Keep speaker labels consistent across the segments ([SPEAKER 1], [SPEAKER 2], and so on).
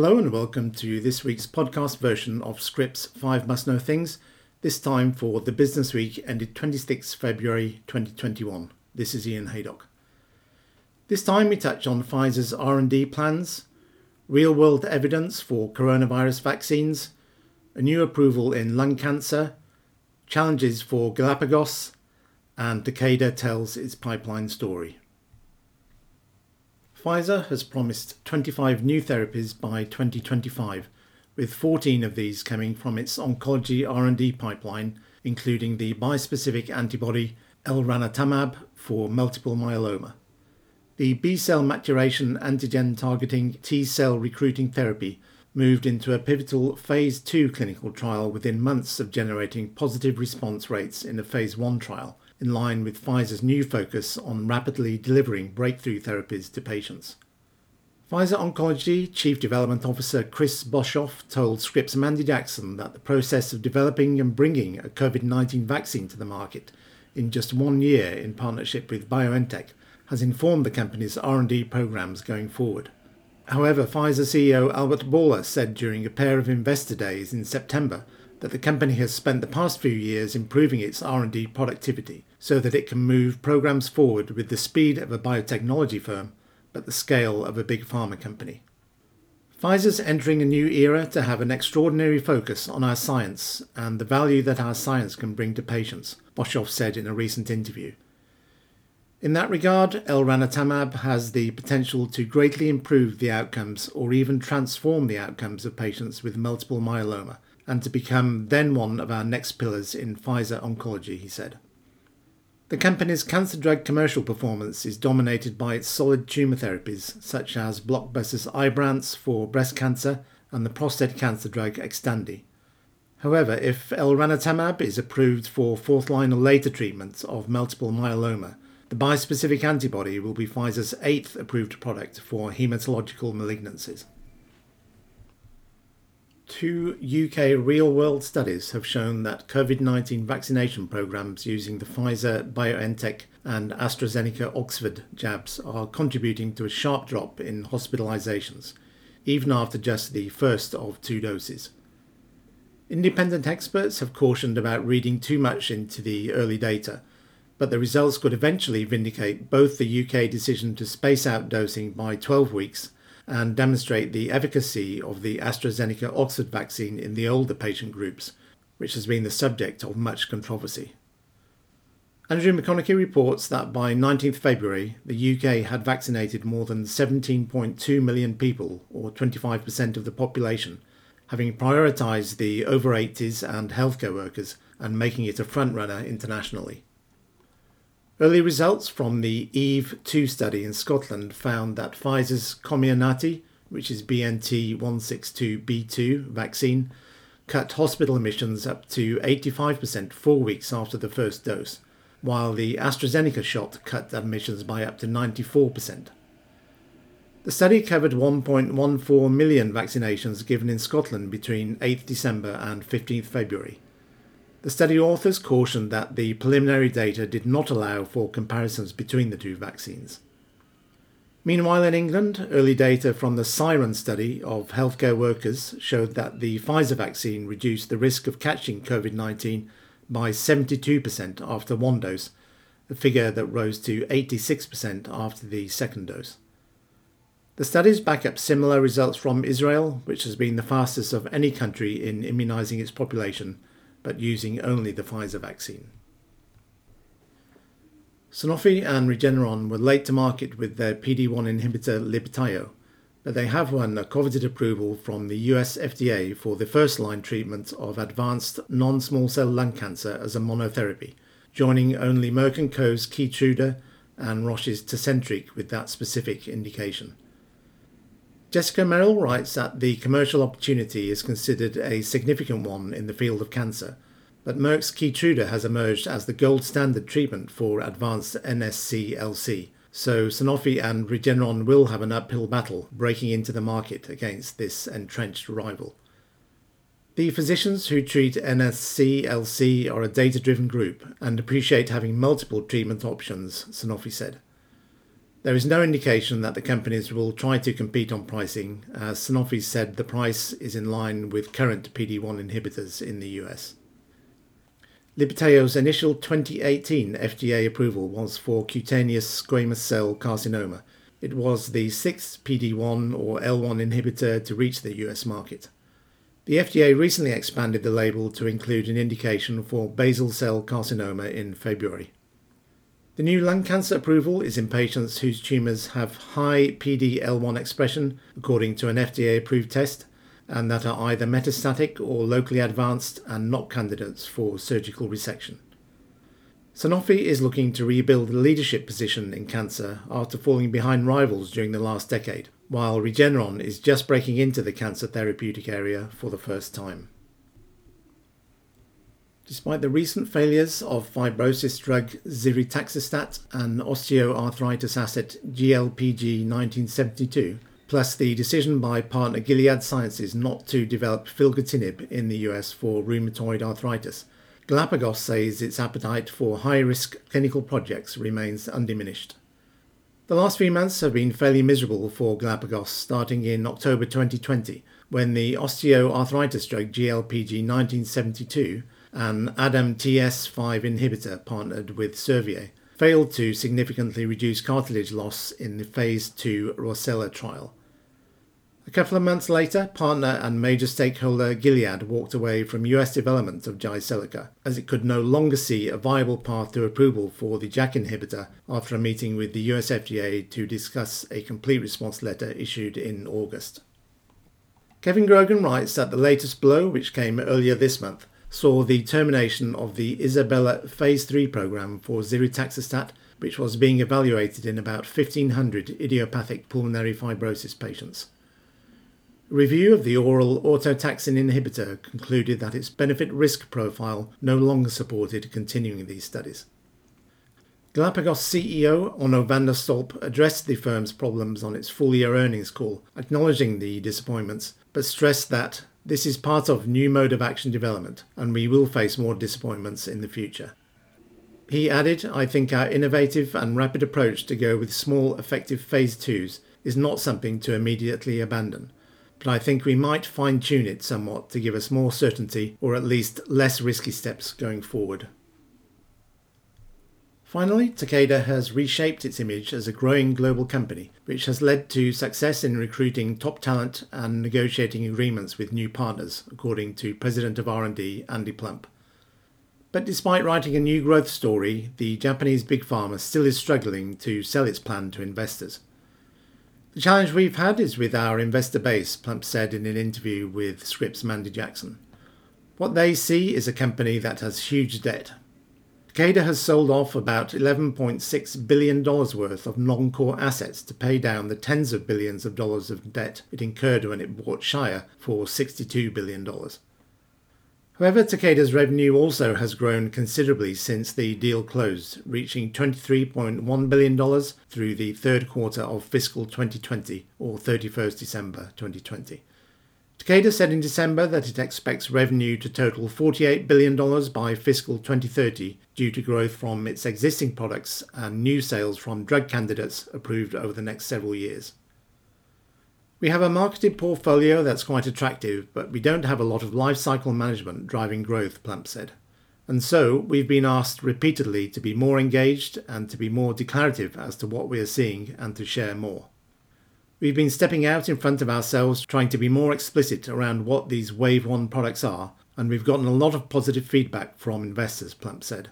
[SPEAKER 1] Hello and welcome to this week's podcast version of Scrip's 5 Must Know Things, this time for the business week ended 26 February 2021. This is Ian Haydock. This time we touch on Pfizer's R&D plans, real-world evidence for coronavirus vaccines, a new approval in lung cancer, challenges for Galapagos, and Takeda tells its pipeline story. Pfizer has promised 25 new therapies by 2025, with 14 of these coming from its oncology R&D pipeline, including the bispecific antibody elranatamab for multiple myeloma. The B-cell maturation antigen targeting T-cell recruiting therapy moved into a pivotal phase 2 clinical trial within months of generating positive response rates in a phase 1 trial in line with Pfizer's new focus on rapidly delivering breakthrough therapies to patients. Pfizer Oncology Chief Development Officer Chris Boshoff told Scrip's Mandy Jackson that the process of developing and bringing a COVID 19 vaccine to the market in just one year in partnership with BioNTech has informed the company's R&D programs going forward. However, Pfizer CEO Albert Bourla said during a pair of investor days in September that the company has spent the past few years improving its R&D productivity so that it can move programs forward with the speed of a biotechnology firm but the scale of a big pharma company. Pfizer's entering a new era to have an extraordinary focus on our science and the value that our science can bring to patients, Boshoff said in a recent interview. In that regard, elranatamab has the potential to greatly improve the outcomes or even transform the outcomes of patients with multiple myeloma, and to become then one of our next pillars in Pfizer oncology, he said. The company's cancer drug commercial performance is dominated by its solid tumour therapies, such as blockbusters Ibrance for breast cancer and the prostate cancer drug Xtandi. However, if elranatamab is approved for fourth line or later treatment of multiple myeloma, the bispecific antibody will be Pfizer's eighth approved product for hematological malignancies. Two UK real world studies have shown that COVID 19 vaccination programs using the Pfizer BioNTech and AstraZeneca Oxford jabs are contributing to a sharp drop in hospitalizations, even after just the first of two doses. Independent experts have cautioned about reading too much into the early data, but the results could eventually vindicate both the UK decision to space out dosing by 12 weeks and demonstrate the efficacy of the AstraZeneca Oxford vaccine in the older patient groups, which has been the subject of much controversy. Andrew McConaghie reports that by 19th February, the UK had vaccinated more than 17.2 million people, or 25% of the population, having prioritised the over 80s and healthcare workers and making it a frontrunner internationally. Early results from the EAVE 2 study in Scotland found that Pfizer's Comirnaty, which is BNT 162b2 vaccine, cut hospital admissions up to 85% four weeks after the first dose, while the AstraZeneca shot cut admissions by up to 94%. The study covered 1.14 million vaccinations given in Scotland between 8th December and 15th February. The study authors cautioned that the preliminary data did not allow for comparisons between the two vaccines. Meanwhile, in England, early data from the SIREN study of healthcare workers showed that the Pfizer vaccine reduced the risk of catching COVID 19 by 72% after one dose, a figure that rose to 86% after the second dose. The studies back up similar results from Israel, which has been the fastest of any country in immunising its population but using only the Pfizer vaccine. Sanofi and Regeneron were late to market with their PD-1 inhibitor Libtayo, but they have won a coveted approval from the US FDA for the first-line treatment of advanced non-small cell lung cancer as a monotherapy, joining only Merck & Co.'s Keytruda and Roche's Tecentriq with that specific indication. Jessica Merrill writes that the commercial opportunity is considered a significant one in the field of cancer, but Merck's Keytruda has emerged as the gold standard treatment for advanced NSCLC, so Sanofi and Regeneron will have an uphill battle breaking into the market against this entrenched rival. The physicians who treat NSCLC are a data driven group and appreciate having multiple treatment options, Sanofi said. There is no indication that the companies will try to compete on pricing, as Sanofi said the price is in line with current PD1 inhibitors in the US. Libtayo's initial 2018 FDA approval was for cutaneous squamous cell carcinoma. It was the sixth PD1 or L1 inhibitor to reach the US market. The FDA recently expanded the label to include an indication for basal cell carcinoma in February. The new lung cancer approval is in patients whose tumours have high PD-L1 expression, according to an FDA-approved test, and that are either metastatic or locally advanced and not candidates for surgical resection. Sanofi is looking to rebuild a leadership position in cancer after falling behind rivals during the last decade, while Regeneron is just breaking into the cancer therapeutic area for the first time. Despite the recent failures of fibrosis drug ziritaxestat and osteoarthritis asset GLPG 1972, plus the decision by partner Gilead Sciences not to develop filgotinib in the US for rheumatoid arthritis, Galapagos says its appetite for high risk clinical projects remains undiminished. The last few months have been fairly miserable for Galapagos, starting in October 2020, when the osteoarthritis drug GLPG 1972 an ADAMTS5 inhibitor partnered with Servier, failed to significantly reduce cartilage loss in the phase 2 Rosella trial. A couple of months later, partner and major stakeholder Gilead walked away from US development of Jyseleca, as it could no longer see a viable path to approval for the JAK inhibitor after a meeting with the US FDA to discuss a complete response letter issued in August. Kevin Grogan writes that the latest blow, which came earlier this month, saw the termination of the ISABELA phase 3 program for ziritaxestat, which was being evaluated in about 1,500 idiopathic pulmonary fibrosis patients. Review of the oral autotaxin inhibitor concluded that its benefit risk profile no longer supported continuing these studies. Galapagos CEO Onno van de Stolpe addressed the firm's problems on its full year earnings call, acknowledging the disappointments, but stressed that this is part of new mode of action development, and we will face more disappointments in the future. He added, I think our innovative and rapid approach to go with small, effective phase twos is not something to immediately abandon, but I think we might fine tune it somewhat to give us more certainty or at least less risky steps going forward. Finally, Takeda has reshaped its image as a growing global company, which has led to success in recruiting top talent and negotiating agreements with new partners, according to President of R&D Andy Plump. But despite writing a new growth story, the Japanese big pharma still is struggling to sell its plan to investors. The challenge we've had is with our investor base, Plump said in an interview with Scrip's Mandy Jackson. What they see is a company that has huge debt, Takeda has sold off about $11.6 billion worth of non core assets to pay down the tens of billions of dollars of debt it incurred when it bought Shire for $62 billion. However, Takeda's revenue also has grown considerably since the deal closed, reaching $23.1 billion through the third quarter of fiscal 2020 or 31st December 2020. Takeda said in December that it expects revenue to total $48 billion by fiscal 2030 due to growth from its existing products and new sales from drug candidates approved over the next several years. We have a marketed portfolio that's quite attractive, but we don't have a lot of life cycle management driving growth, Plump said. And so we've been asked repeatedly to be more engaged and to be more declarative as to what we are seeing and to share more. We've been stepping out in front of ourselves, trying to be more explicit around what these Wave 1 products are, and we've gotten a lot of positive feedback from investors, Plump said.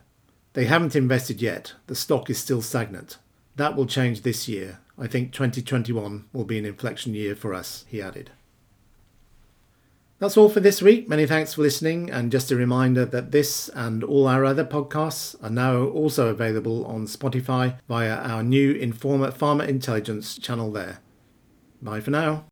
[SPEAKER 1] They haven't invested yet, the stock is still stagnant. That will change this year. I think 2021 will be an inflection year for us, he added. That's all for this week. Many thanks for listening, and just a reminder that this and all our other podcasts are now also available on Spotify via our new Informa Pharma Intelligence channel there. Bye for now.